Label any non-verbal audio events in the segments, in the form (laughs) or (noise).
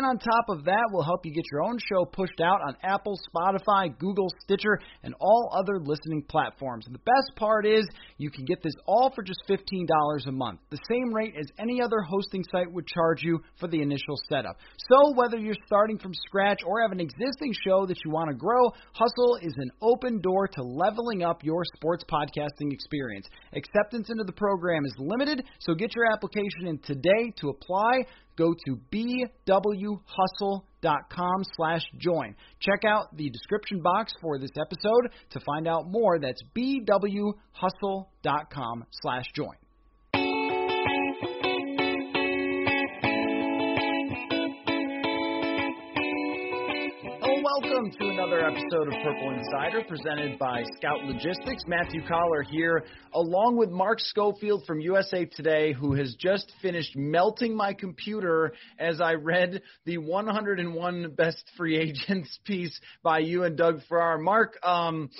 On top of that, we'll help you get your own show pushed out on Apple, Spotify, Google, Stitcher, and all other listening platforms. And the best part is you can get this all for just $15 a month, the same rate as any other hosting site would charge you for the initial setup. So whether you're starting from scratch or have an existing show that you want to grow, Hustle is an open door to leveling up your sports podcasting experience. Acceptance into the program is limited, so get your application in today to apply go to bwhustle.com slash join. Check out the description box for this episode to find out more. That's bwhustle.com slash join. Welcome to another episode of Purple Insider presented by Scout Logistics. Matthew Coller here, along with Mark Schofield from USA Today, who has just finished melting my computer as I read the 101 Best Free Agents (laughs) piece by you and Doug Farrar. Mark, um,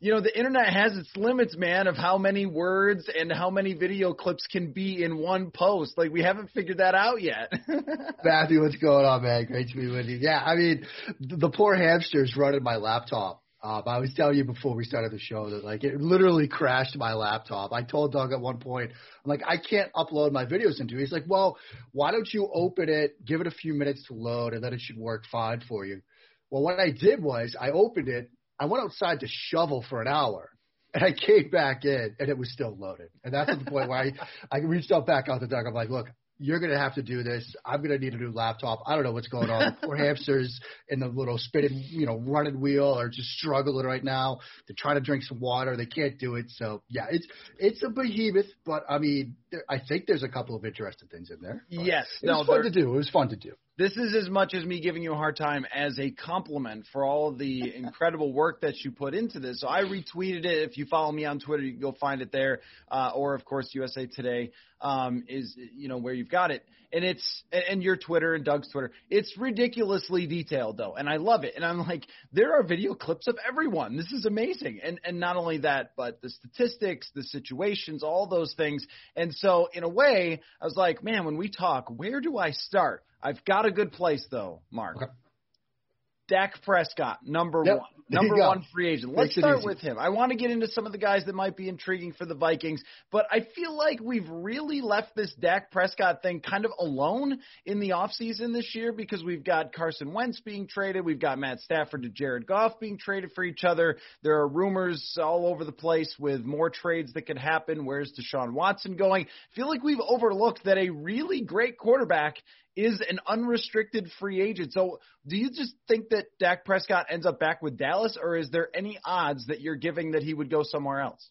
you know, the internet has its limits, man, of how many words and how many video clips can be in one post. Like, we haven't figured that out yet. (laughs) Matthew, what's going on, man? Great to be with you. Yeah, I mean, the poor hamsters running my laptop. Um, I was telling you before we started the show that like it literally crashed my laptop. I told Doug at one point, I'm like, I can't upload my videos into it. He's like, well, why don't you open it, give it a few minutes to load, and then it should work fine for you. Well, what I did was I opened it, I went outside to shovel for an hour. And I came back in and it was still loaded. And that's the point where I, (laughs) I reached out back out the Doug. I'm like, look, you're going to have to do this. I'm going to need a new laptop. I don't know what's going on. The poor hamsters in the little spinning, you know, running wheel are just struggling right now. They're trying to drink some water. They can't do it. So yeah, it's it's a behemoth, but I mean, there, I think there's a couple of interesting things in there. Yes, it was fun to do. It was fun to do. This is as much as me giving you a hard time as a compliment for all of the (laughs) incredible work that you put into this. So I retweeted it. If you follow me on Twitter, you can go find it there. Uh, or of course, USA Today um, is you know where you've got it, and it's and your Twitter and Doug's Twitter. It's ridiculously detailed though, and I love it. And I'm like, there are video clips of everyone. This is amazing. And and not only that, but the statistics, the situations, all those things. And so in a way, I was like, man, when we talk, where do I start? I've got a good place though, Mark. Okay. Dak Prescott, number Yep. one, number one free agent. Let's Makes start with him. I want to get into some of the guys that might be intriguing for the Vikings, but I feel like we've really left this Dak Prescott thing kind of alone in the offseason this year because we've got Carson Wentz being traded, we've got Matt Stafford to Jared Goff being traded for each other. There are rumors all over the place with more trades that could happen. Where's Deshaun Watson going? I feel like we've overlooked that a really great quarterback is an unrestricted free agent. So, do you just think that Dak Prescott ends up back with Dallas, or is there any odds that you're giving that he would go somewhere else?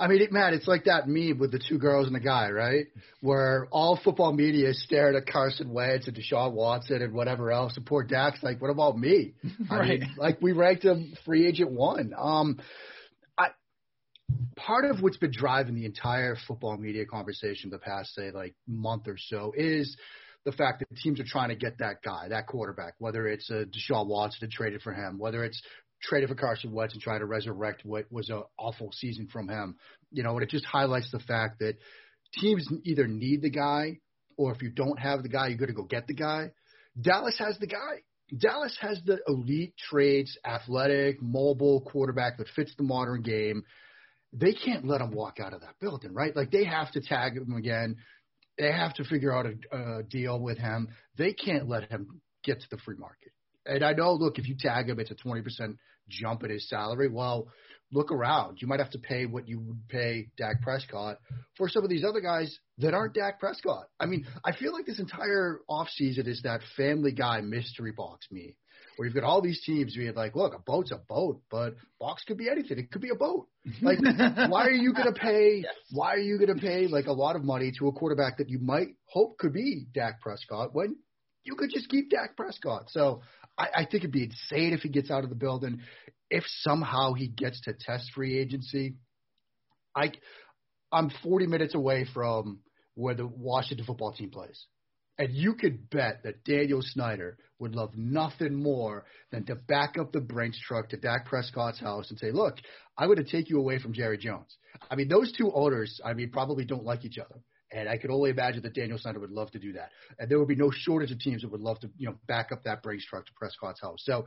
I mean, it, Matt, it's like that meme with the two girls and the guy, right? Where all football media staring at Carson Wentz and Deshaun Watson and whatever else, and poor Dak's like, "What about me?" I Right. mean, like we ranked him free agent one. Um, I part of what's been driving the entire football media conversation the past, say, like month or so is the fact that teams are trying to get that guy, that quarterback, whether it's a Deshaun Watson and traded for him, whether it's traded for Carson Wentz and trying to resurrect what was an awful season from him. You know, and it just highlights the fact that teams either need the guy or if you don't have the guy, you're going to go get the guy. Dallas has the guy. Dallas has the elite traits, athletic, mobile quarterback that fits the modern game. They can't let him walk out of that building, right? Like they have to tag him again. They have to figure out a, a deal with him. They can't let him get to the free market. And I know, look, if you tag him, it's a 20% jump in his salary. Well, look around. You might have to pay what you would pay Dak Prescott for some of these other guys that aren't Dak Prescott. I mean, I feel like this entire offseason is that family guy mystery box me, where you've got all these teams being like, look, a boat's a boat, but box could be anything. It could be a boat. Like, why are you going to pay, (laughs) why are you going to pay like a lot of money to a quarterback that you might hope could be Dak Prescott when you could just keep Dak Prescott? So I, I think it'd be insane if he gets out of the building. If somehow he gets to test free agency, I, I'm 40 minutes away from where the Washington football team plays. And you could bet that Daniel Snyder would love nothing more than to back up the Brinks truck to Dak Prescott's house and say, look, I'm going to take you away from Jerry Jones. I mean, those two owners, I mean, probably don't like each other. And I could only imagine that Daniel Snyder would love to do that. And there would be no shortage of teams that would love to, you know, back up that Brinks truck to Prescott's house. So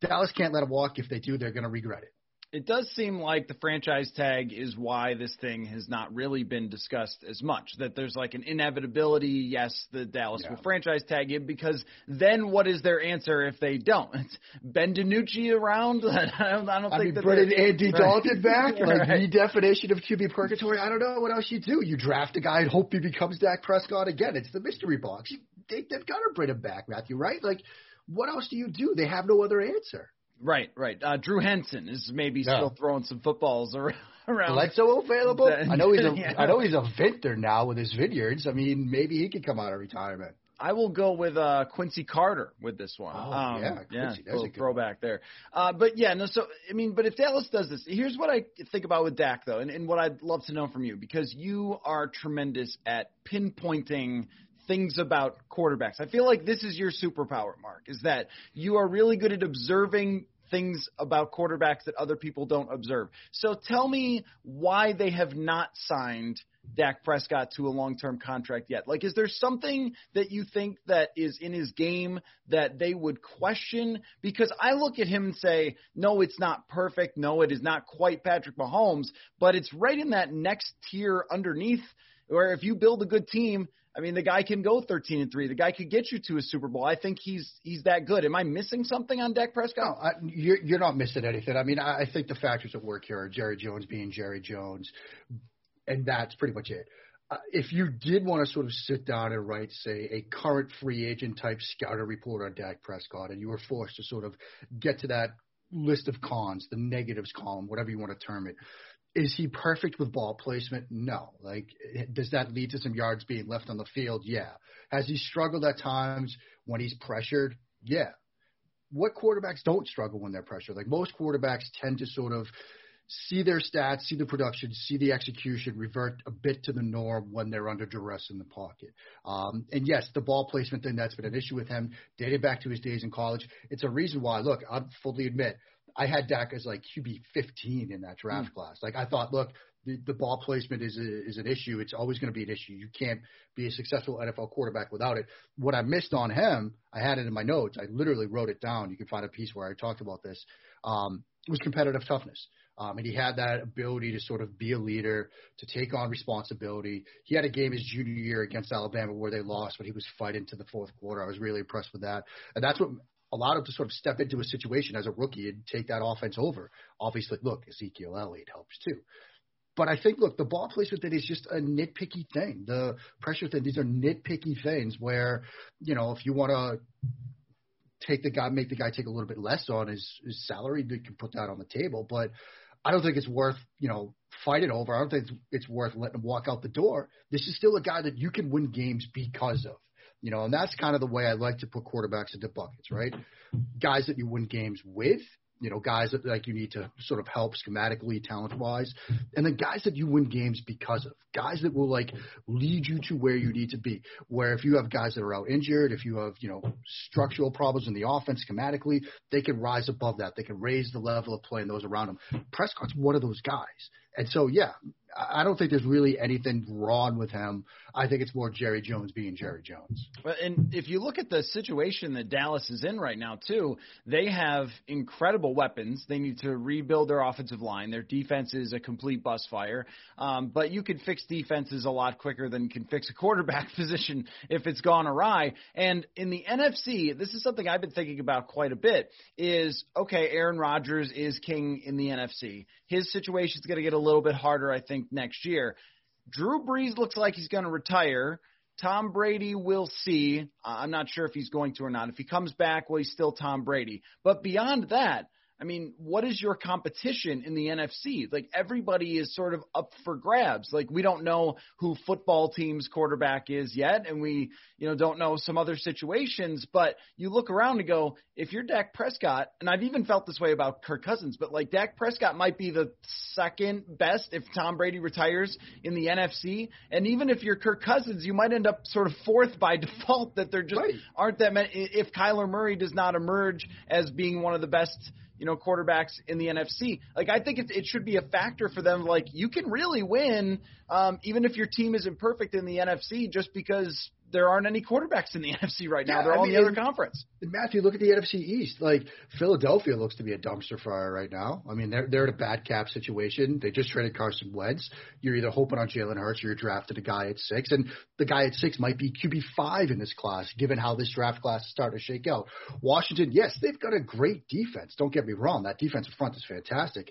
Dallas can't let him walk. If they do, they're going to regret it. It does seem like the franchise tag is why this thing has not really been discussed as much. That there's like an inevitability. Yes, the Dallas Yeah. will franchise tag him because then what is their answer if they don't? It's (laughs) Ben DiNucci around? (laughs) I don't, I don't I think mean, that bringing they're- Andy Right. Dalton back, (laughs) like Right. the definition of QB purgatory. I don't know what else you do. You draft a guy and hope he becomes Dak Prescott again. It's the mystery box. You, they, they've got to bring him back, Matthew. Right? Like, what else do you do? They have no other answer. Right, right. Uh, Drew Henson is maybe Yeah. still throwing some footballs ar- (laughs) around. Bledsoe available? (laughs) I know he's a. yeah. I know he's a vintner now with his vineyards. I mean, maybe he could come out of retirement. I will go with uh, Quincy Carter with this one. Oh, um, yeah, Quincy, that's a throwback there. Uh, but yeah, no. So I mean, but if Dallas does this, here's what I think about with Dak though, and, and what I'd love to know from you because you are tremendous at pinpointing things about quarterbacks. I feel like this is your superpower, Mark, is that you are really good at observing things about quarterbacks that other people don't observe. So tell me why they have not signed Dak Prescott to a long-term contract yet. Like, is there something that you think that is in his game that they would question? Because I look at him and say, no, it's not perfect. No, it is not quite Patrick Mahomes, but it's right in that next tier underneath where if you build a good team, I mean, the guy can go 13 and 3. The guy could get you to a Super Bowl. I think he's he's that good. Am I missing something on Dak No, Prescott? I, you're you're not missing anything. I mean, I, I think the factors at work here are Jerry Jones being Jerry Jones, and that's pretty much it. Uh, if you did want to sort of sit down and write, say, a current free agent type scouter report on Dak Prescott, and you were forced to sort of get to that list of cons, the negatives column, whatever you want to term it, is he perfect with ball placement? No. Like, does that lead to some yards being left on the field? Yeah. Has he struggled at times when he's pressured? Yeah. What quarterbacks don't struggle when they're pressured? Like most quarterbacks tend to sort of see their stats, see the production, see the execution, revert a bit to the norm when they're under duress in the pocket. Um, and yes, the ball placement thing that's been an issue with him, dated back to his days in college. It's a reason why. Look, I'll fully admit I had Dak as like QB 15 in that draft class. Like I thought, look, the, the ball placement is a, is an issue. It's always going to be an issue. You can't be a successful NFL quarterback without it. What I missed on him, I had it in my notes. I literally wrote it down. You can find a piece where I talked about this. Um, was competitive toughness. Um, and he had that ability to sort of be a leader, to take on responsibility. He had a game his junior year against Alabama where they lost, but he was fighting to the fourth quarter. I was really impressed with that. And that's what allowed him to sort of step into a situation as a rookie and take that offense over. Obviously, look, Ezekiel Elliott helps too. But I think, look, the ball placement thing is just a nitpicky thing. The pressure thing, these are nitpicky things where, you know, if you want to take the guy, make the guy take a little bit less on his, his salary, they can put that on the table. But I don't think it's worth, you know, fighting over. I don't think it's, it's worth letting him walk out the door. This is still a guy that you can win games because of. You know, and that's kind of the way I like to put quarterbacks into buckets, right? Guys that you win games with you know, guys that like you need to sort of help schematically, talent wise, and then guys that you win games because of, guys that will like lead you to where you need to be. Where if you have guys that are out injured, if you have you know structural problems in the offense schematically, they can rise above that. They can raise the level of play and those around them. Prescott's one of those guys, and so yeah, I don't think there's really anything wrong with him. I think it's more Jerry Jones being Jerry Jones. And if you look at the situation that Dallas is in right now, too, they have incredible weapons. They need to rebuild their offensive line. Their defense is a complete bus fire. Um, but you can fix defenses a lot quicker than you can fix a quarterback (laughs) position if it's gone awry. And in the NFC, this is something I've been thinking about quite a bit. Is okay, Aaron Rodgers is king in the NFC. His situation is going to get a little bit harder, I think, next year. Drew Brees looks like he's going to retire. Tom Brady, we'll see. I'm not sure if he's going to or not. If he comes back, well, he's still Tom Brady. But beyond that, I mean, what is your competition in the NFC? Like everybody is sort of up for grabs. Like we don't know who football team's quarterback is yet, and we, you know, don't know some other situations. But you look around and go, if you're Dak Prescott, and I've even felt this way about Kirk Cousins, but like Dak Prescott might be the second best if Tom Brady retires in the NFC, and even if you're Kirk Cousins, you might end up sort of fourth by (laughs) default. That there just right. aren't that many. If Kyler Murray does not emerge as being one of the best you know, quarterbacks in the NFC. Like I think it, it should be a factor for them. Like you can really win, um, even if your team isn't perfect in the NFC, just because there aren't any quarterbacks in the (laughs) NFC right now. Yeah, They're I all mean, in the other conference. And Matthew, look at the NFC East. Like Philadelphia looks to be a dumpster fire right now. I mean, they're they're in a bad cap situation. They just traded Carson Wentz. You're either hoping on Jalen Hurts or you're drafted a guy at six, and the guy at six might be QB five in this class, given how this draft class is starting to shake out. Washington, yes, they've got a great defense. Don't get me wrong. That defensive front is fantastic.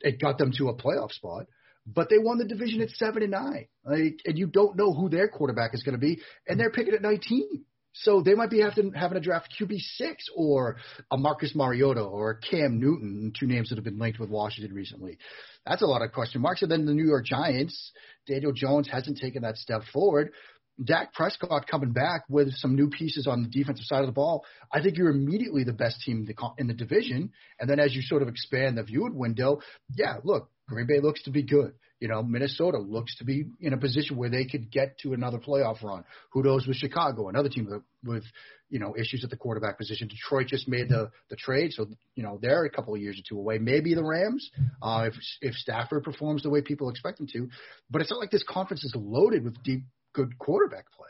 It got them to a playoff spot but they won the division at seven and nine. Like, and you don't know who their quarterback is going to be, and they're picking at 19. So they might be having, having to draft QB six or a Marcus Mariota or Cam Newton, two names that have been linked with Washington recently. That's a lot of question marks. And then the New York Giants, Daniel Jones hasn't taken that step forward. Dak Prescott coming back with some new pieces on the defensive side of the ball, I think you're immediately the best team in the, division. And then as you sort of expand the viewed window, yeah, look, Green Bay looks to be good. You know, Minnesota looks to be in a position where they could get to another playoff run. Who knows with Chicago, another team with, with you know issues at the quarterback position. Detroit just made the the trade, so you know they're a couple of years or two away. Maybe the Rams, uh, if if Stafford performs the way people expect him to. But it's not like this conference is loaded with deep good quarterback play.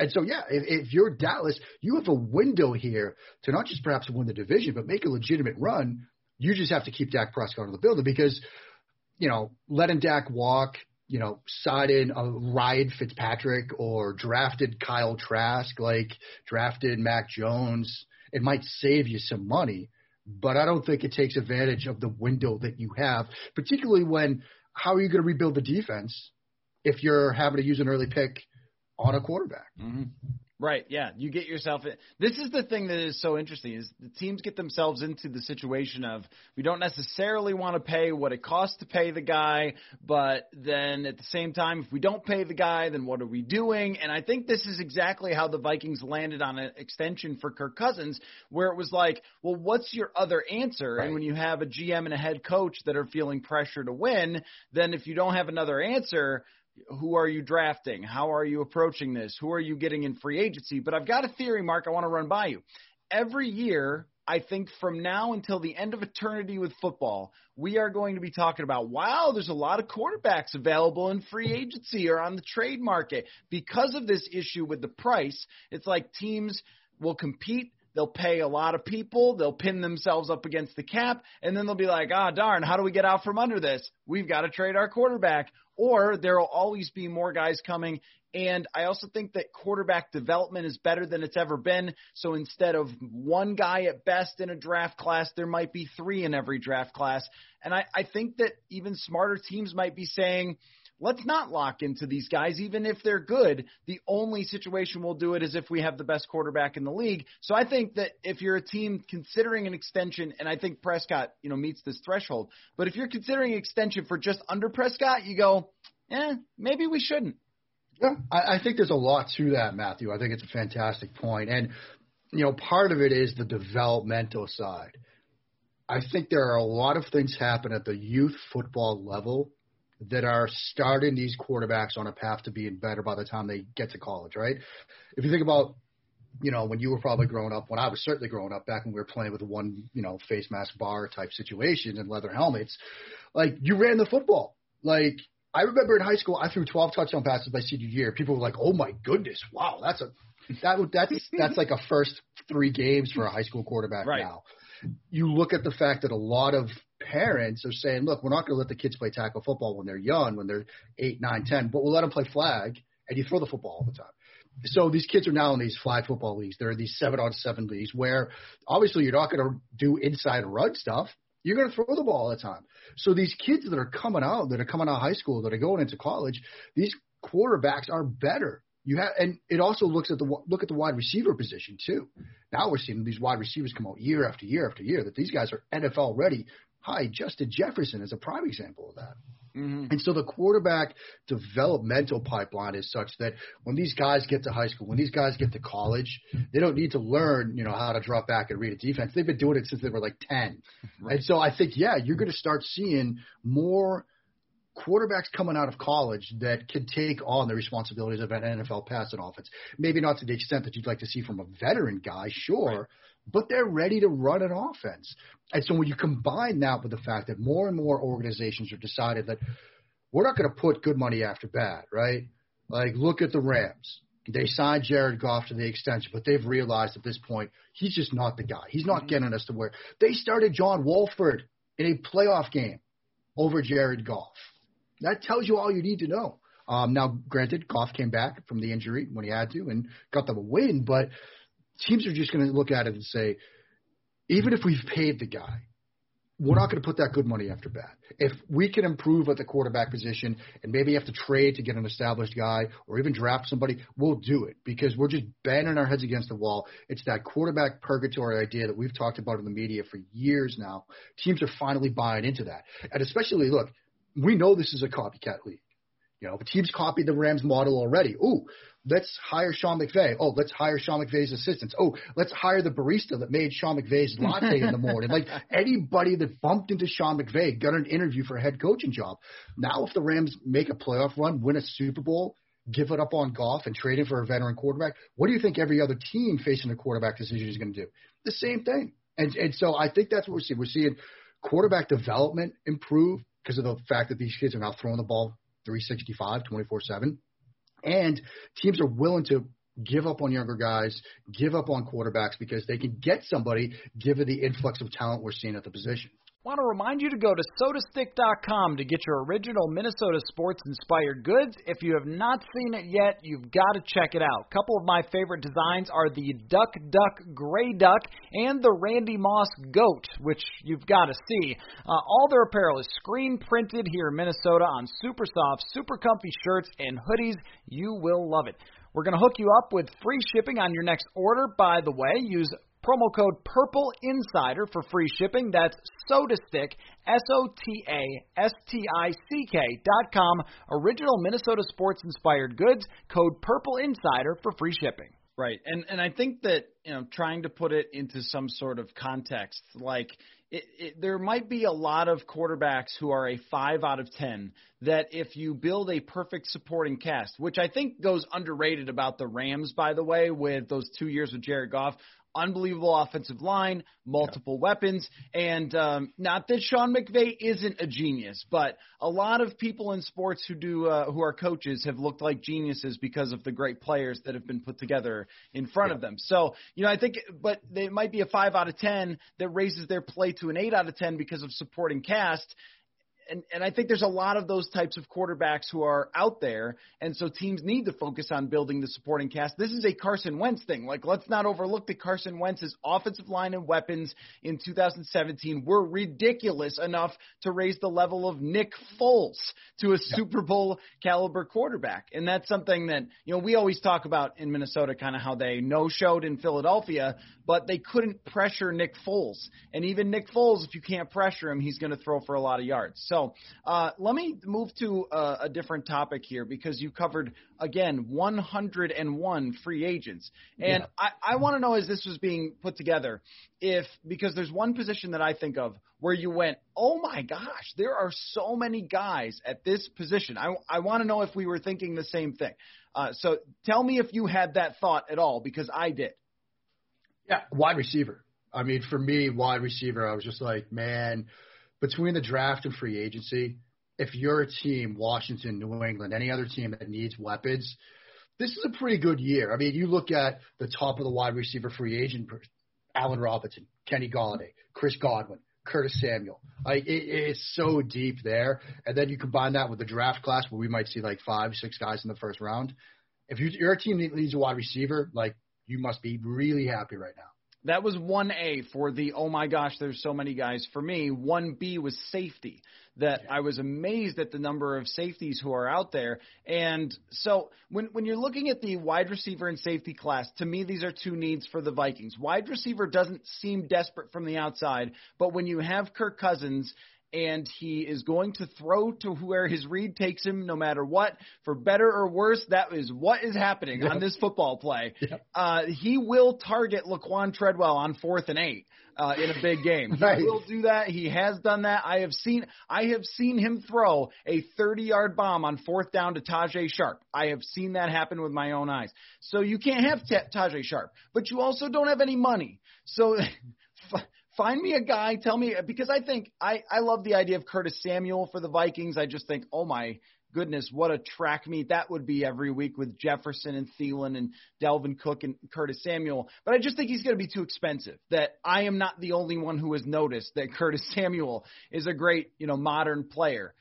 And so, yeah, if, if you're Dallas, you have a window here to not just perhaps win the division, but make a legitimate run. You just have to keep Dak Prescott in the building because you know, letting Dak walk, you know, side in a Ryan Fitzpatrick or drafted Kyle Trask, like drafted Mac Jones, it might save you some money. But I don't think it takes advantage of the window that you have, particularly when how are you going to rebuild the defense if you're having to use an early pick on a quarterback? Mm-hmm. Right. Yeah. You get yourself. In, this is the thing that is so interesting is the teams get themselves into the situation of we don't necessarily want to pay what it costs to pay the guy, but then at the same time, if we don't pay the guy, then what are we doing? And I think this is exactly how the Vikings landed on an extension for Kirk Cousins, where it was like, well, what's your other answer? Right. And when you have a GM and a head coach that are feeling pressure to win, then if you don't have another answer, who are you drafting? How are you approaching this? Who are you getting in free agency? But I've got a theory, Mark, I want to run by you. Every year I think from now until the end of eternity with football, we are going to be talking about wow, there's a lot of quarterbacks available in free agency or on the trade market. Because of this issue with the price, it's like teams will compete They'll pay a lot of people. They'll pin themselves up against the cap. And then they'll be like, ah, darn, how do we get out from under this? We've got to trade our quarterback. Or there will always be more guys coming. And I also think that quarterback development is better than it's ever been. So instead of one guy at best in a draft class, there might be three in every draft class. And I, I think that even smarter teams might be saying, let's not lock into these guys, even if they're good. The only situation we'll do it is if we have the best quarterback in the league. So I think that if you're a team considering an extension, and I think Prescott, you know, meets this threshold, but if you're considering extension for just under Prescott, you go, eh, maybe we shouldn't. Yeah, I, I think there's a lot to that, Matthew. I think it's a fantastic point, and you know, part of it is the developmental side. I think there are a lot of things happen at the youth football level that are starting these quarterbacks on a path to being better by the time they get to college, right? If you think about, you know, when you were probably growing up, when I was certainly growing up back when we were playing with one, you know, face mask bar type situation and leather helmets, like you ran the football. Like I remember in high school, I threw 12 touchdown passes my senior year. People were like, "Oh my goodness, wow, that's a that that's that's like a first three games for a high school quarterback right. now." You look at the fact that a lot of parents are saying, look, we're not going to let the kids play tackle football when they're young, when they're eight, nine, ten, but we'll let them play flag, and you throw the football all the time. So these kids are now in these flag football leagues. There are these seven on seven leagues where obviously you're not going to do inside run stuff. You're going to throw the ball all the time. So these kids that are coming out, that are coming out of high school, that are going into college, these quarterbacks are better. You have, and it also looks at the look at the wide receiver position too. Now we're seeing these wide receivers come out year after year after year that these guys are NFL ready Hi, Justin Jefferson is a prime example of that. Mm-hmm. And so the quarterback developmental pipeline is such that when these guys get to high school, when these guys get to college, they don't need to learn, you know, how to drop back and read a defense. They've been doing it since they were like 10. (laughs) Right. And so I think, yeah, you're going to start seeing more quarterbacks coming out of college that can take on the responsibilities of an NFL passing offense. Maybe not to the extent that you'd like to see from a veteran guy, sure, right but they're ready to run an offense. And so when you combine that with the fact that more and more organizations have decided that we're not going to put good money after bad, right? Like, look at the Rams. They signed Jared Goff to the extension, but they've realized at this point he's just not the guy. He's not mm-hmm. getting us to where they started John Wolford in a playoff game over Jared Goff. That tells you all you need to know. Um, now, granted, Goff came back from the injury when he had to and got them a win, but – teams are just going to look at it and say, even if we've paid the guy, we're not going to put that good money after bad. If we can improve at the quarterback position and maybe have to trade to get an established guy or even draft somebody, we'll do it because we're just banging our heads against the wall. It's that quarterback purgatory idea that we've talked about in the media for years now. Teams are finally buying into that. And especially, look, we know this is a copycat league. You know, the teams copied the Rams model already. Ooh, let's hire Sean McVay. Oh, let's hire Sean McVay's assistants. Oh, let's hire the barista that made Sean McVay's latte in the morning. Like (laughs) anybody that bumped into Sean McVay got an interview for a head coaching job. Now, if the Rams make a playoff run, win a Super Bowl, give it up on Goff and trade him for a veteran quarterback, what do you think every other team facing a quarterback decision is going to do? The same thing. And and so I think that's what we're seeing. We're seeing quarterback development improve because of the fact that these kids are now throwing the ball 365, 24 7. And teams are willing to give up on younger guys, give up on quarterbacks because they can get somebody given the influx of talent we're seeing at the position. Want to remind you to go to sotastick.com to get your original Minnesota sports inspired goods. If you have not seen it yet, you've got to check it out. A couple of my favorite designs are the Duck Duck Gray Duck and the Randy Moss Goat, which you've got to see. Uh, all their apparel is screen printed here in Minnesota on super soft, super comfy shirts and hoodies. You will love it. We're going to hook you up with free shipping on your next order. By the way, use Promo code Purple Insider for free shipping. That's SotaStick, S O T A S T I C K dot com. Original Minnesota sports inspired goods. Code Purple Insider for free shipping. Right, and and I think that you know trying to put it into some sort of context, like it, it, there might be a lot of quarterbacks who are a five out of ten that if you build a perfect supporting cast, which I think goes underrated about the Rams, by the way, with those two years with Jared Goff, unbelievable offensive line, multiple yeah. weapons, and um, not that Sean McVay isn't a genius, but a lot of people in sports who do uh, who are coaches have looked like geniuses because of the great players that have been put together in front yeah. of them. So you know, I think, but they might be a five out of ten that raises their play to an eight out of ten because of supporting cast and and I think there's a lot of those types of quarterbacks who are out there, and so teams need to focus on building the supporting cast. This is a Carson Wentz thing. Like let's not overlook that Carson Wentz's offensive line and weapons in 2017 were ridiculous enough to raise the level of Nick Foles to a. Super Bowl caliber quarterback, and that's something that you know we always talk about in Minnesota, kind of how they no showed in Philadelphia, but they couldn't pressure Nick Foles, and even Nick Foles, if you can't pressure him, he's going to throw for a lot of yards. So so uh, let me move to uh, a different topic here because you covered again 101 free agents, and yeah. I, I want to know as this was being put together, if because there's one position that I think of where you went, oh my gosh, there are so many guys at this position. I I want to know if we were thinking the same thing. Uh, so tell me if you had that thought at all because I did. Yeah, wide receiver. I mean, for me, wide receiver, I was just like, man, between the draft and free agency, if you're a team, Washington, New England, any other team that needs weapons, this is a pretty good year. I mean, you look at the top of the wide receiver free agent, Allen Robinson, Kenny Golladay, Chris Godwin, Curtis Samuel. Like it, it's so deep there, and then you combine that with the draft class where we might see like five, six guys in the first round. If you, you're a team needs a wide receiver, like you must be really happy right now. That was 1A for the, oh my gosh, there's so many guys. For me, 1B was safety. That I was amazed at the number of safeties who are out there. And so when, when you're looking at the wide receiver and safety class, to me, these are two needs for the Vikings. Wide receiver doesn't seem desperate from the outside, but when you have Kirk Cousins and he is going to throw to where his read takes him no matter what. For better or worse, that is what is happening yep. on this football play. Yep. Uh, he will target Laquan Treadwell on fourth and eight. Uh, in a big game, he will do that. He has done that. I have seen, I have seen him throw a 30-yard bomb on fourth down to Tajae Sharpe. I have seen that happen with my own eyes. So you can't have t- Tajae Sharpe, but you also don't have any money. So (laughs) find me a guy, tell me because I think I I love the idea of Curtis Samuel for the Vikings. I just think, oh my goodness, what a track meet that would be every week with Jefferson and Thielen and Dalvin Cook and Curtis Samuel. But I just think he's going to be too expensive. That I am not the only one who has noticed that (laughs) Curtis Samuel is a great, you know, modern player.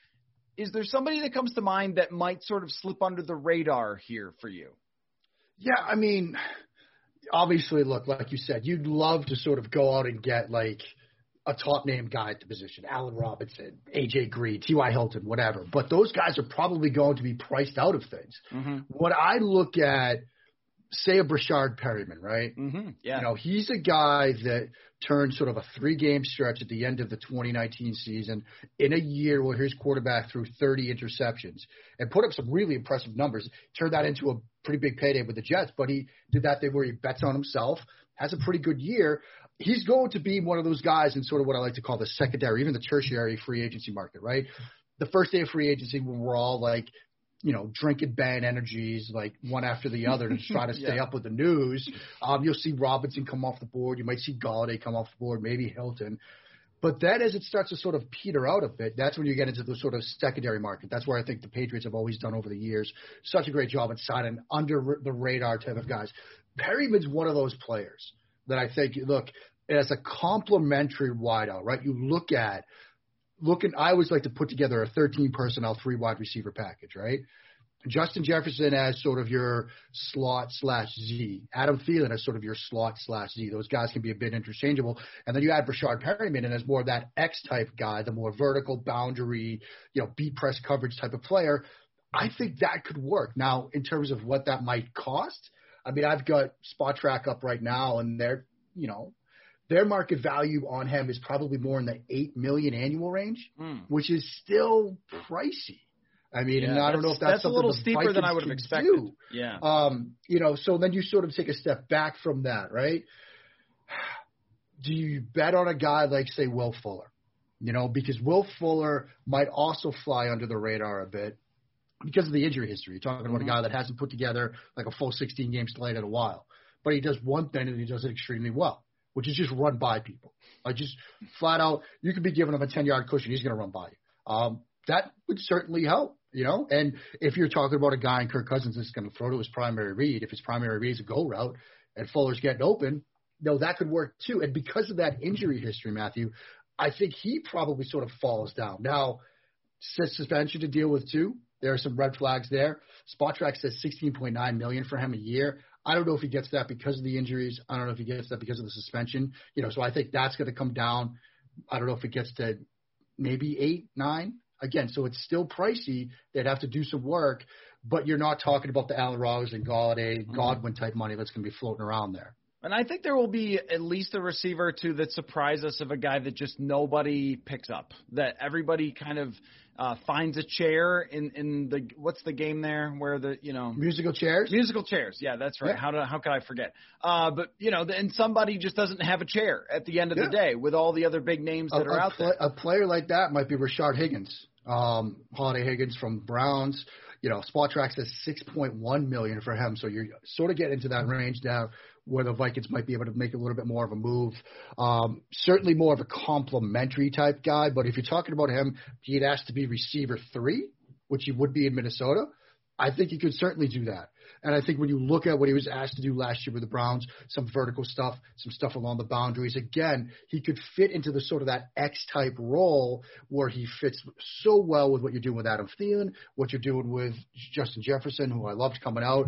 Is there somebody that comes to mind that might sort of slip under the radar here for you? Yeah, I mean, obviously, look, like you said, you'd love to sort of go out and get like a top name guy at the position, Allen Robinson, AJ Green, T.Y. Hilton, whatever. But those guys are probably going to be priced out of things. Mm-hmm. What I look at, say a Breshad Perriman, right? Mm-hmm. Yeah. You know, he's a guy that turned sort of a three game stretch at the end of the 2019 season in a year where his quarterback threw 30 interceptions and put up some really impressive numbers. Turned that into a pretty big payday with the Jets, but he did that thing where he bets on himself, has a pretty good year. He's going to be one of those guys in sort of what I like to call the secondary, even the tertiary free agency market, right? The first day of free agency when we're all like, you know, drinking bad energies like one after the other to try to (laughs) stay yeah. up with the news. Um, you'll see Robinson come off the board. You might see Golladay come off the board, maybe Hilton. But then as it starts to sort of peter out a bit, that's when you get into the sort of secondary market. That's where I think the Patriots have always done over the years such a great job at signing under the radar type of guys. Perriman's one of those players that I think, look, as a complementary wideout, right? You look at, looking, I always like to put together a 13 personnel, three wide receiver package, right? Justin Jefferson as sort of your slot slash Z. Adam Thielen as sort of your slot slash Z. Those guys can be a bit interchangeable. And then you add Breshad Perriman and as more of that X type guy, the more vertical boundary, you know, beat press coverage type of player. I think that could work. Now, in terms of what that might cost, I mean, I've got Spotrac up right now and they're, you know, their market value on him is probably more in the eight million annual range, mm. which is still pricey. I mean, yeah, and I don't know if that's, something that's a little steeper Vikings than I would have expected. Do. Yeah. Um, you know, so then you sort of take a step back from that, right? (sighs) Do you bet on a guy like, say, Will Fuller? You know, because Will Fuller might also fly under the radar a bit because of the injury history. You're talking about mm-hmm. a guy that hasn't put together like a full 16 game slate in a while. but he does one thing and he does it extremely well, which is just run by people. Like just flat out, you could be giving him a 10 yard cushion, he's going to run by you. Um, that would certainly help, you know. And if you're talking about a guy in Kirk Cousins that's going to throw to his primary read, if his primary read is a go route and Fuller's getting open, no, that could work too. And because of that injury history, Matthew, I think he probably sort of falls down. Now, suspension to deal with too. There are some red flags there. Spotrac says 16.9 million for him a year. I don't know if he gets that because of the injuries. I don't know if he gets that because of the suspension. You know, so I think that's going to come down. I don't know if it gets to maybe eight, nine. Again, so it's still pricey. They'd have to do some work, but you're not talking about the Allen and Golladay, mm-hmm. Godwin type money that's going to be floating around there. And I think there will be at least a receiver or two that surprise us of a guy that just nobody picks up. That everybody kind of uh, finds a chair in in the what's the game there where the you know? Musical chairs? Musical chairs. Yeah that's right. Yeah. how do how could I forget? Uh but you know and somebody just doesn't have a chair at the end of yeah. the day with all the other big names that a, are a out there. a player like that might be Rashard Higgins. Um Hollywood Higgins from Browns. You know Spot Spotrac says 6.1 million for him so you're sort of getting into that range now where the Vikings might be able to make a little bit more of a move. Um, certainly more of a complementary type guy, but if you're talking about him, he'd ask to be receiver three, which he would be in Minnesota. I think he could certainly do that. And I think when you look at what he was asked to do last year with the Browns, some vertical stuff, some stuff along the boundaries, again, he could fit into the sort of that X type role where he fits so well with what you're doing with Adam Thielen, what you're doing with Justin Jefferson, who I loved coming out,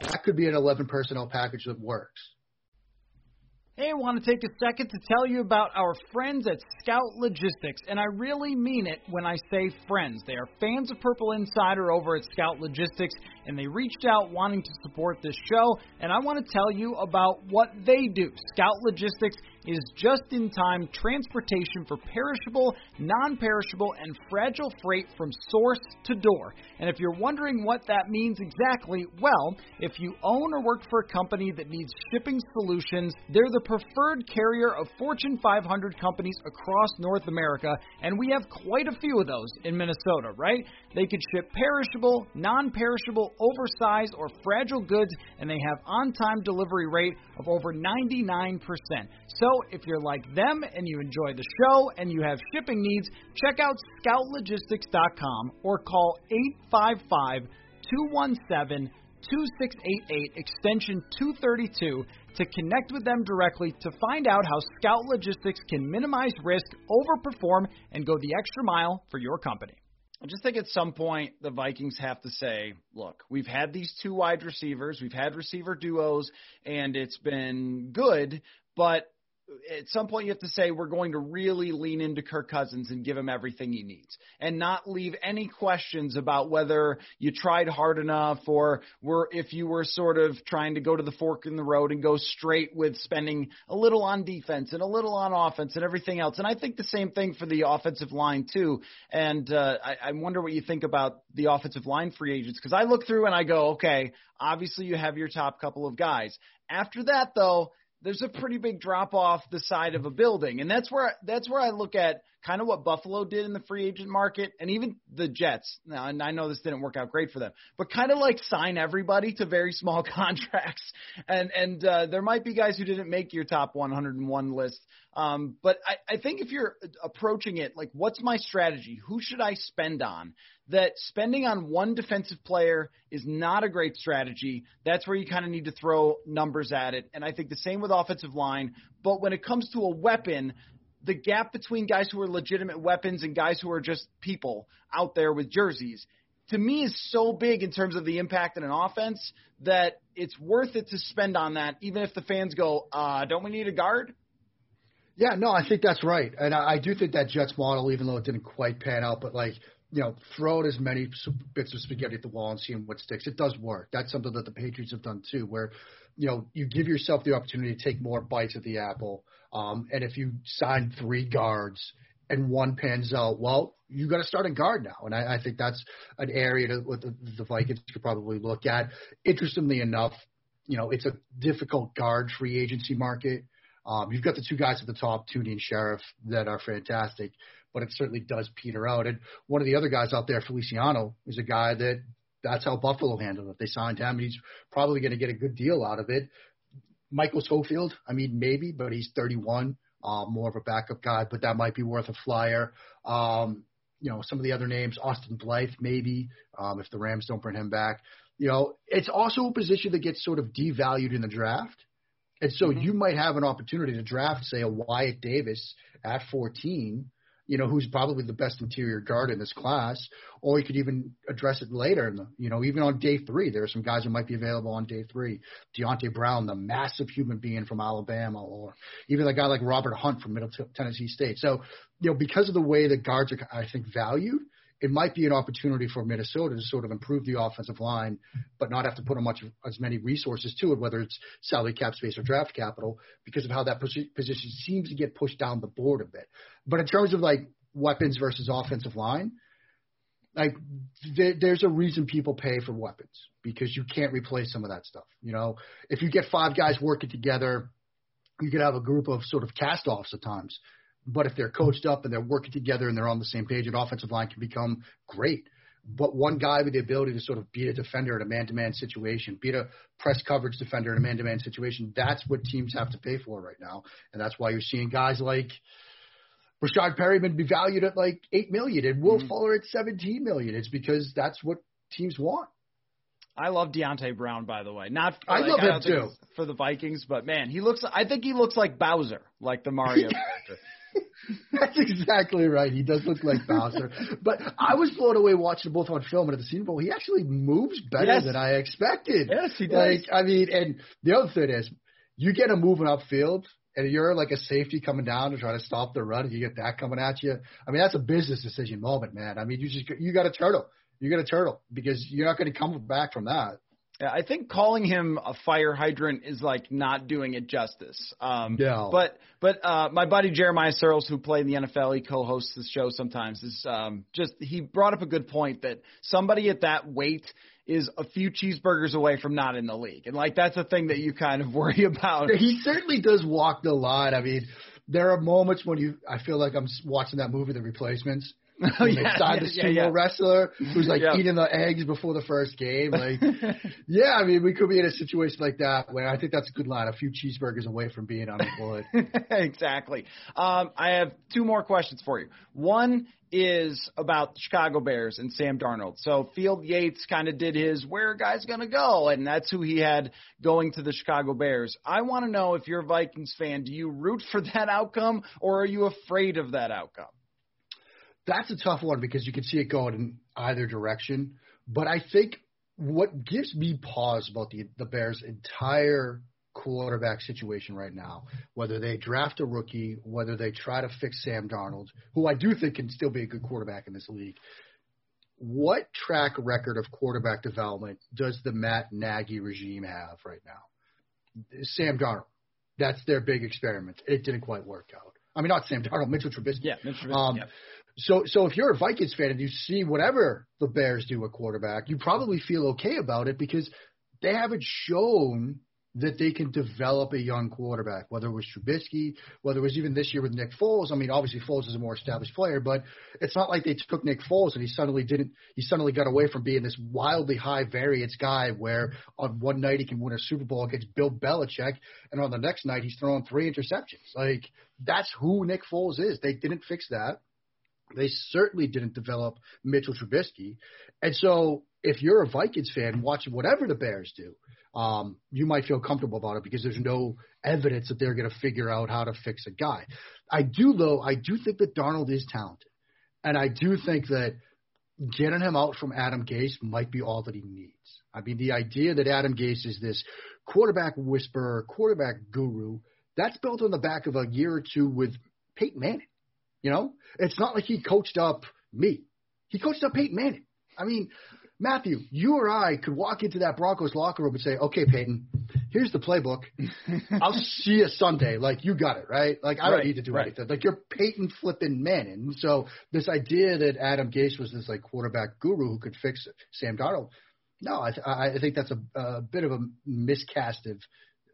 That could be an 11 personnel package that works. Hey, I want to take a second to tell you about our friends at Scout Logistics, and I really mean it when I say friends. They are fans of Purple Insider over at Scout Logistics, and they reached out wanting to support this show, and I want to tell you about what they do. Scout Logistics is just in time transportation for perishable, non perishable, and fragile freight from source to door. And if you're wondering what that means exactly, well, if you own or work for a company that needs shipping solutions, they're the preferred carrier of Fortune 500 companies across North America, and we have quite a few of those in Minnesota, right? They could ship perishable, non perishable, oversized, or fragile goods, and they have on time delivery rate of over 99%. So if you're like them and you enjoy the show and you have shipping needs, check out scoutlogistics.com or call 855 217 2688 extension 232 to connect with them directly to find out how Scout Logistics can minimize risk, overperform, and go the extra mile for your company. I just think at some point the Vikings have to say, look, we've had these two wide receivers, we've had receiver duos, and it's been good, but at some point you have to say we're going to really lean into Kirk Cousins and give him everything he needs and not leave any questions about whether you tried hard enough or were if you were sort of trying to go to the fork in the road and go straight with spending a little on defense and a little on offense and everything else. And I think the same thing for the offensive line too. And uh, I, I wonder what you think about the offensive line free agents because I look through and I go, okay, obviously you have your top couple of guys. After that though, there's a pretty big drop off the side of a building, and that's where that's where I look at kind of what Buffalo did in the free agent market, and even the Jets. Now, and I know this didn't work out great for them, but kind of like sign everybody to very small (laughs) contracts, and and uh, there might be guys who didn't make your top 101 list. Um, but I, I think if you're approaching it like, what's my strategy? Who should I spend on? That spending on one defensive player is not a great strategy. That's where you kind of need to throw numbers at it. And I think the same with offensive line. But when it comes to a weapon, the gap between guys who are legitimate weapons and guys who are just people out there with jerseys to me is so big in terms of the impact in an offense that it's worth it to spend on that, even if the fans go, uh, don't we need a guard? Yeah, no, I think that's right. And I, I do think that Jets model, even though it didn't quite pan out, but like, you know, throw as many bits of spaghetti at the wall and seeing what sticks. It does work. That's something that the Patriots have done too, where you know, you give yourself the opportunity to take more bites at the apple. Um, and if you sign three guards and one pans out, well, you got to start a guard now. And I, I think that's an area that the, the Vikings could probably look at. Interestingly enough, you know, it's a difficult guard free agency market. Um, you've got the two guys at the top, Thuney and Scherff, that are fantastic, but it certainly does peter out. And one of the other guys out there, Feliciano, is a guy that that's how Buffalo handled it. They signed him. And he's probably going to get a good deal out of it. Michael Schofield, I mean, maybe, but he's 31, uh, more of a backup guy, but that might be worth a flyer. Um, you know, some of the other names, Austin Blythe, maybe, um, if the Rams don't bring him back. You know, it's also a position that gets sort of devalued in the draft. And so mm-hmm. you might have an opportunity to draft, say, a Wyatt Davis at 14 you know, who's probably the best interior guard in this class, or you could even address it later. In the, you know, even on day three, there are some guys that might be available on day three. Deonte Brown, the massive human being from Alabama, or even a guy like Robert Hunt from Middle Tennessee State. So, you know, because of the way the guards are, I think, valued, it might be an opportunity for Minnesota to sort of improve the offensive line, but not have to put much as many resources to it, whether it's salary cap space or draft capital, because of how that position seems to get pushed down the board a bit. But in terms of like weapons versus offensive line, like there, there's a reason people pay for weapons because you can't replace some of that stuff. You know, if you get five guys working together, you could have a group of sort of cast-offs at times but if they're coached up and they're working together and they're on the same page, an offensive line can become great. But one guy with the ability to sort of beat a defender in a man-to-man situation, beat a press coverage defender in a man-to-man situation, that's what teams have to pay for right now, and that's why you're seeing guys like Breshad Perriman be valued at like eight million and Will mm-hmm. Fuller at seventeen million. It's because that's what teams want. I love Deonte Brown, by the way. Not for, I like, love I him too for the Vikings, but man, he looks. I think he looks like Bowser, like the Mario (laughs) character. (laughs) That's exactly right. He does look like Bowser. but I was blown away watching both on film and at the Senior Bowl. He actually moves better yes. than I expected. Yes, he does. Like, I mean, and the other thing is, you get him moving upfield, and you're like a safety coming down to try to stop the run, and you get that coming at you. I mean, that's a business decision moment, man. I mean, you just you got a turtle. You got a turtle because you're not going to come back from that. I think calling him a fire hydrant is like not doing it justice. Um, yeah. But but uh, my buddy Jeremiah Sirles, who played in the NFL, he co-hosts this show sometimes. Is um, just he brought up a good point that somebody at that weight is a few cheeseburgers away from not in the league, and like that's a thing that you kind of (laughs) worry about. He certainly does walk the line. I mean, there are moments when you I feel like I'm watching that movie, The Replacements (laughs) Oh, yeah, signed yeah, the sumo yeah, wrestler who's like eating the eggs before the first game. Like, (laughs) yeah, I mean, we could be in a situation like that where I think that's a good line. A few cheeseburgers away from being unemployed. (laughs) exactly. Um, I have two more questions for you. One is about the Chicago Bears and Sam Darnold. So Field Yates kind of did his where guy's going to go, and that's who he had going to the Chicago Bears. I want to know if you're a Vikings fan, do you root for that outcome or are you afraid of that outcome? That's a tough one because you can see it going in either direction. But I think what gives me pause about the the Bears' entire quarterback situation right now, whether they draft a rookie, whether they try to fix Sam Darnold, who I do think can still be a good quarterback in this league. What track record of quarterback development does the Matt Nagy regime have right now? Sam Darnold. That's their big experiment. It didn't quite work out. I mean, not Sam Darnold, Mitchell Trubisky. Yeah, Mitchell Trubisky. Um, yeah. So, so if you're a Vikings fan and you see whatever the Bears do at quarterback, you probably feel okay about it because they haven't shown that they can develop a young quarterback, whether it was Trubisky, whether it was even this year with Nick Foles. I mean, obviously Foles is a more established player, but it's not like they took Nick Foles and he suddenly didn't, he suddenly got away from being this wildly high variance guy where on one night he can win a Super Bowl against Bill Belichick and on the next night he's throwing three interceptions. Like, that's who Nick Foles is. They didn't fix that. They certainly didn't develop Mitchell Trubisky. And so if you're a Vikings fan watching whatever the Bears do, um, you might feel comfortable about it because there's no evidence that they're going to figure out how to fix a guy. I do, though, I do think that Darnold is talented. And I do think that getting him out from Adam Gase might be all that he needs. I mean, the idea that Adam Gase is this quarterback whisperer, quarterback guru, that's built on the back of a year or two with Peyton Manning. You know, it's not like he coached up me. He coached up Peyton Manning. I mean, Matthew, you or I could walk into that Broncos locker room and say, "Okay, Peyton, here's the playbook. I'll (laughs) see you Sunday. Like you got it, right? Like I Right, don't need to do right. anything. Like you're Peyton flipping Manning. So this idea that Adam Gase was this like quarterback guru who could fix Sam Darnold, no, I, th- I I think that's a, a bit of a miscasted,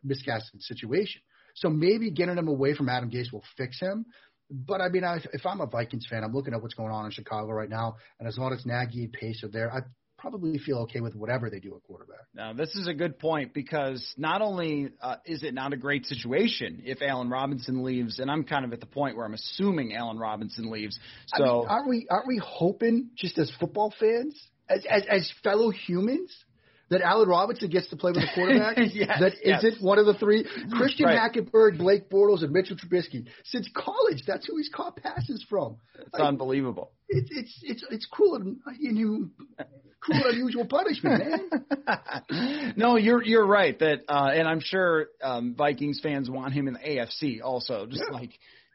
miscasted situation. So maybe getting him away from Adam Gase will fix him. But I mean, I, if I'm a Vikings fan, I'm looking at what's going on in Chicago right now, and as long as Nagy and Pace are there, I probably feel okay with whatever they do at quarterback. Now, this is a good point because not only uh, is it not a great situation if Allen Robinson leaves, and I'm kind of at the point where I'm assuming Allen Robinson leaves. So I mean, aren't we aren't we hoping just as football fans, as as, as fellow humans, that Allen Robinson gets to play with a (laughs) quarterback Yes, that yes. not one of the three? Christian Right. Hackenberg, Blake Bortles, and Mitchell Trubisky. Since college, that's who he's caught passes from. it's unbelievable. It's it's it's it's cruel and inhu- cruel unusual punishment, man. (laughs) no, you're you're right that, uh, and I'm sure um, Vikings fans want him in the AFC also. Just Yeah. like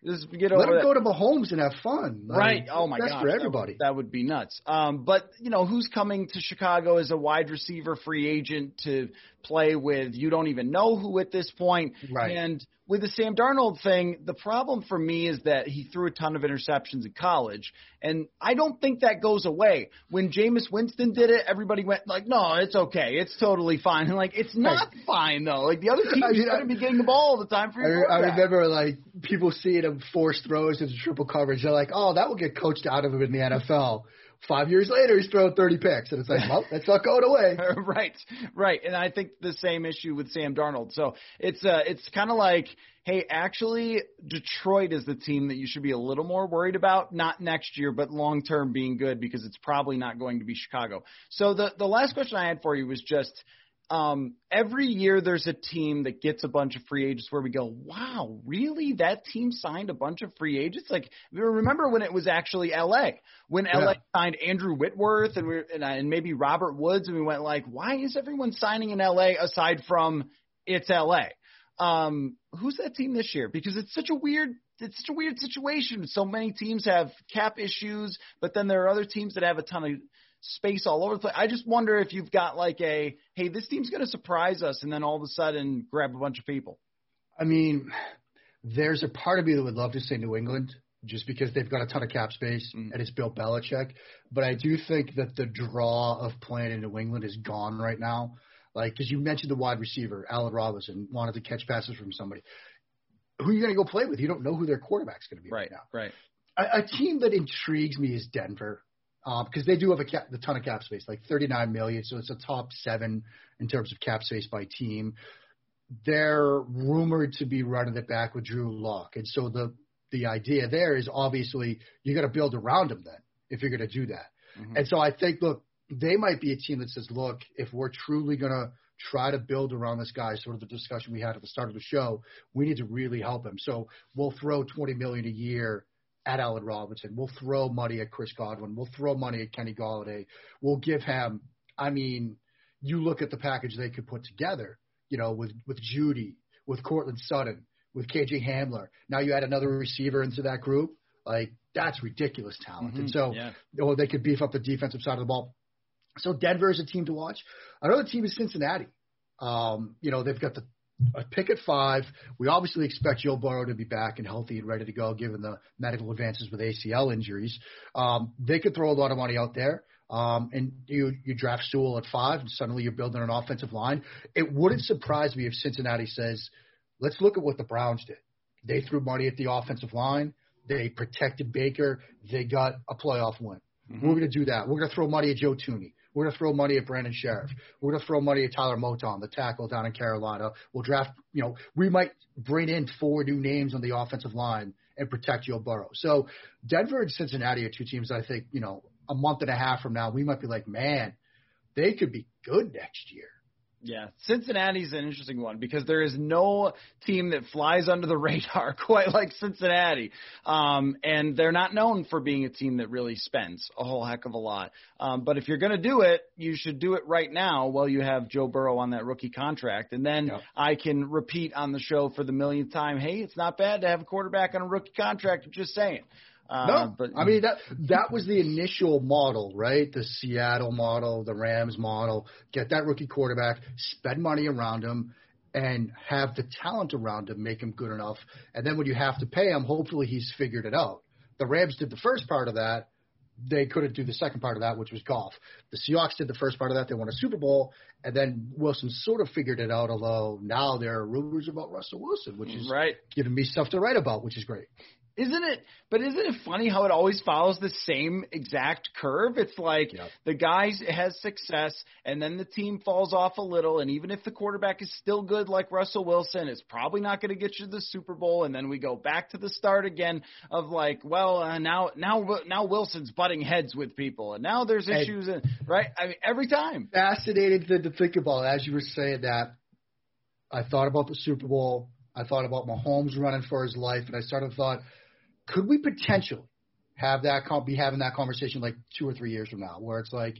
just get over Let him that. go to Mahomes and have fun. Like, Right. Oh my That's gosh. for that would- everybody. That would, be nuts. Um, but you know, who's coming to Chicago as a wide receiver free agent to play with? You don't even know who at this point. Right. And with the Sam Darnold thing, the problem for me is that he threw a ton of interceptions in college, and I don't think that goes away. When Jameis Winston did it, everybody went like, "No, it's okay, it's totally fine." And like, it's not fine though. Like the other teams (laughs) I mean, shouldn't be getting the ball all the time for I, your I quarterback. remember like people seeing him force throws into triple coverage. They're like, "Oh, that will get coached out of him in the NFL." Five years later, he's throwing thirty picks, and it's like, "Well, that's not going away." (laughs) right, right. And I think the same issue with Sam Darnold. So it's uh it's kind of like, hey, actually Detroit is the team that you should be a little more worried about, not next year, but long term being good because it's probably not going to be Chicago. So the the last question I had for you was just um, every year there's a team that gets a bunch of free agents where we go, wow, really? That team signed a bunch of free agents? Like, remember when it was actually LA? When LA signed Andrew Whitworth and we and, and maybe Robert Woods, and we went like, why is everyone signing in LA aside from it's LA? Um, who's that team this year? Because it's such a weird it's such a weird situation. So many teams have cap issues, but then there are other teams that have a ton of space all over the place. I just wonder if you've got like a, hey, this team's going to surprise us, and then all of a sudden grab a bunch of people. I mean, there's a part of me that would love to say New England just because they've got a ton of cap space Mm. and it's Bill Belichick. But I do think that the draw of playing in New England is gone right now. Like, because you mentioned the wide receiver, Allen Robinson, wanted to catch passes from somebody. Who are you going to go play with? You don't know who their quarterback's going to be right, now. right. A, a team that intrigues me is Denver because they do have a, cap, a ton of cap space, like 39 million. So it's a top seven in terms of cap space by team. They're rumored to be running it back with Drew Lock, and so the the idea there is obviously you got to build around him then if you're going to do that. Mhm. And so I think look, they might be a team that says, look, if we're truly going to try to build around this guy, sort of the discussion we had at the start of the show, we need to really help him. So we'll throw 20 million a year at Allen Robinson. We'll throw money at Chris Godwin. We'll throw money at Kenny Golladay. We'll give him. I mean, you look at the package they could put together. You know, with with Jeudy, with Courtland Sutton, with KJ Hamler. Now you add another receiver into that group. Like that's ridiculous talent. And Mhm. so, Yeah. or they could beef up the defensive side of the ball. So Denver is a team to watch. Another team is Cincinnati. Um, you know, they've got the a pick at five. We obviously expect Joe Burrow to be back and healthy and ready to go, given the medical advances with ACL injuries. Um, they could throw a lot of money out there. Um, and you you draft Sewell at five, and suddenly you're building an offensive line. It wouldn't surprise me if Cincinnati says, "Let's look at what the Browns did. They threw money at the offensive line. They protected Baker. They got a playoff win. We're going to do that. We're going to throw money at Joe Thuney. We're going to throw money at Brandon Scherff. We're going to throw money at Taylor Moton, the tackle down in Carolina. We'll draft, you know, we might bring in four new names on the offensive line and protect Joe Burrow. So Denver and Cincinnati are two teams that I think, you know, a month and a half from now, we might be like, man, they could be good next year. Yeah, Cincinnati's an interesting one because there is no team that flies under the (laughs) radar quite like Cincinnati, um, and they're not known for being a team that really spends a whole heck of a lot. Um, but if you're going to do it, you should do it right now while you have Joe Burrow on that rookie contract, and then. I can repeat on the show for the millionth time, hey, it's not bad to have a quarterback on a rookie contract. I'm just saying. Uh, No, but I mean that that was the initial model, right? The Seattle model, the Rams model. Get that rookie quarterback, spend money around him, and have the talent around him, make him good enough. And then when you have to pay him, hopefully he's figured it out. The Rams did the first part of that. They couldn't do the second part of that, which was golf. The Seahawks did the first part of that. They won a Super Bowl, and then Wilson sort of figured it out. Although now there are rumors about Russell Wilson, which is right. giving me stuff to write about, which is great. Isn't it? But isn't it funny how it always follows the same exact curve? It's like Yep. the guy has success, and then the team falls off a little, and even if the quarterback is still good, like Russell Wilson, it's probably not going to get you to the Super Bowl, and then we go back to the start again of like, well, uh, now now now Wilson's butting heads with people, and now there's issues, and right? I mean, every time. fascinating thing to think about as you were saying that. I thought about the Super Bowl. I thought about Mahomes running for his life, and I started to thought, could we potentially have that be having that conversation like two or three years from now, where it's like,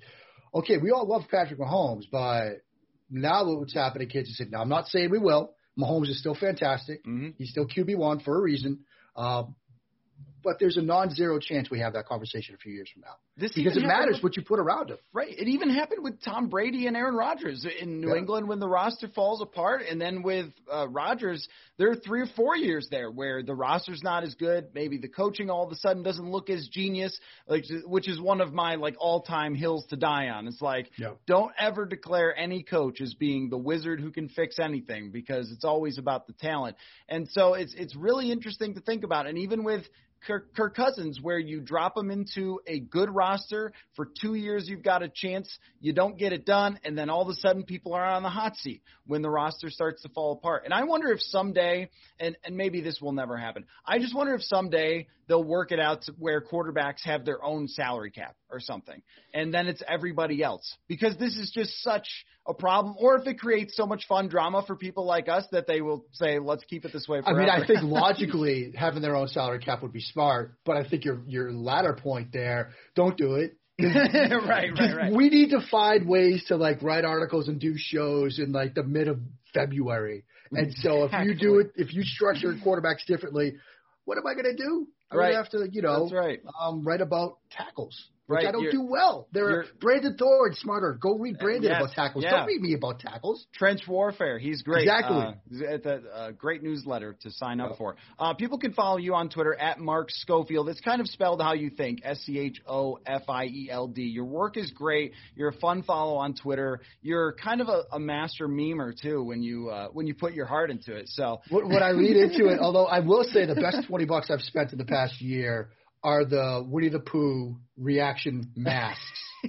okay, we all love Patrick Mahomes, but now what's happening, to kids? I said, now I'm not saying we will. Mahomes is still fantastic. Mhm. He's still QB one for a reason. Um, but there's a non-zero chance we have that conversation a few years from now This because it matters with- what you put around him. Right. It even happened with Tom Brady and Aaron Rodgers in New Yeah. England when the roster falls apart. And then with uh, Rodgers, there are three or four years there where the roster's not as good. Maybe the coaching all of a sudden doesn't look as genius, like which is one of my like all time hills to die on. It's like Yeah. don't ever declare any coach as being the wizard who can fix anything because it's always about the talent. And so it's it's really interesting to think about. And even with Kirk, Cousins, where you drop him into a good roster for two years, you've got a chance. You don't get it done, and then all of a sudden, people are on the hot seat when the roster starts to fall apart. And I wonder if someday, and and maybe this will never happen. I just wonder if someday they'll work it out to where quarterbacks have their own salary cap or something, and then it's everybody else because this is just such a problem. Or if it creates so much fun drama for people like us that they will say, "Let's keep it this way." I mean, I think (laughs) logically having their own salary cap would be smart, but I think your your latter point there, don't do it. (laughs) right, right, right. We need to find ways to like write articles and do shows in like the mid of February. And so if you do it, if you structure quarterbacks differently, what am I going to do? I'm Right. going to have to, you know, That's right. um, write about tackles. Which Right, I don't do well. There Brandon Thorn, smarter. Go read Brandon Yes, about tackles. yeah. Don't read me about tackles. Trench Warfare. He's great. Exactly. Uh, it's a uh, great newsletter to sign up for. Uh, people can follow you on Twitter at Mark Schofield. It's kind of spelled how you think S C H O F I E L D. Your work is great. You're a fun follow on Twitter. You're kind of a, a master memer too when you uh, when you put your heart into it. So What, what I read into it, (laughs) although I will say the best 20 bucks I've spent in the past year are the Winnie the Pooh reaction (laughs) masks,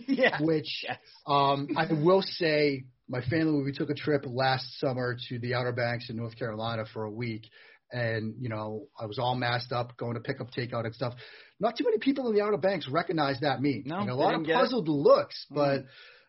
yeah, which Yes. um, I will say my family, we took a trip last summer to the Outer Banks in North Carolina for a week. And, you know, I was all masked up, going to pick up takeout and stuff. Not too many people in the Outer Banks recognize that meme. No, And a lot of. Mm. puzzled looks, but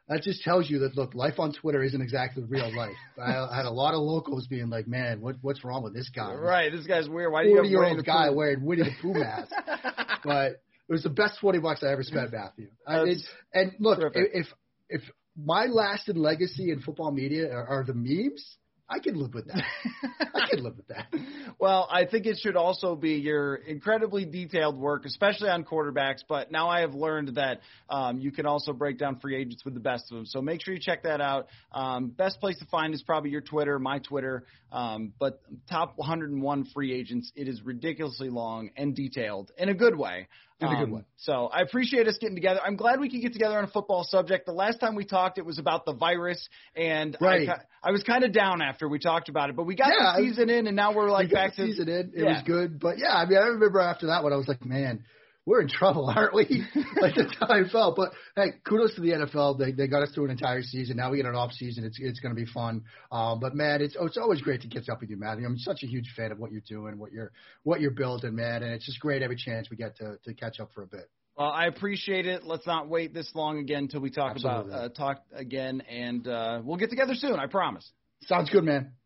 that just tells you that look, life on Twitter isn't exactly real life. (laughs) I, had a lot of locals being like, "Man, what what's wrong with this guy? right. This guy's weird. Why do you have year old guy wearing Winnie the Pooh mask." (laughs) but it was the best twenty bucks I ever spent, Matthew. I, it, and look, terrific. if if my lasting legacy in football media are, are the memes, I can live with that. (laughs) I can live with that. Well, I think it should also be your incredibly detailed work, especially on quarterbacks. But now I have learned that um, you can also break down free agents with the best of them. So make sure you check that out. Um, best place to find is probably your Twitter, my Twitter. Um, but top 101 free agents, it is ridiculously long and detailed in a good way. A good Um, way. So I appreciate us getting together. I'm glad we could get together on a football subject. The last time we talked, it was about the virus, and Right. I, I was kind of down after we talked about it. But we got Yeah, the season in, and now we're like we got back the to season in. It yeah. was good, but yeah, I mean, I remember after that one, I was like, man, we're in trouble, (laughs) aren't we? like how I felt. But hey, kudos to the NFL. They they got us through an entire season. Now we get an off season. It's it's going to be fun. Um, but man, it's it's always great to catch up with you, Matthew. I'm such a huge fan of what you're doing, what you're what you're building, man. And it's just great every chance we get to to catch up for a bit. Well, I appreciate it. Let's not wait this long again until we talk Absolutely. about uh, talk again, and uh, we'll get together soon. I promise. Sounds good, man.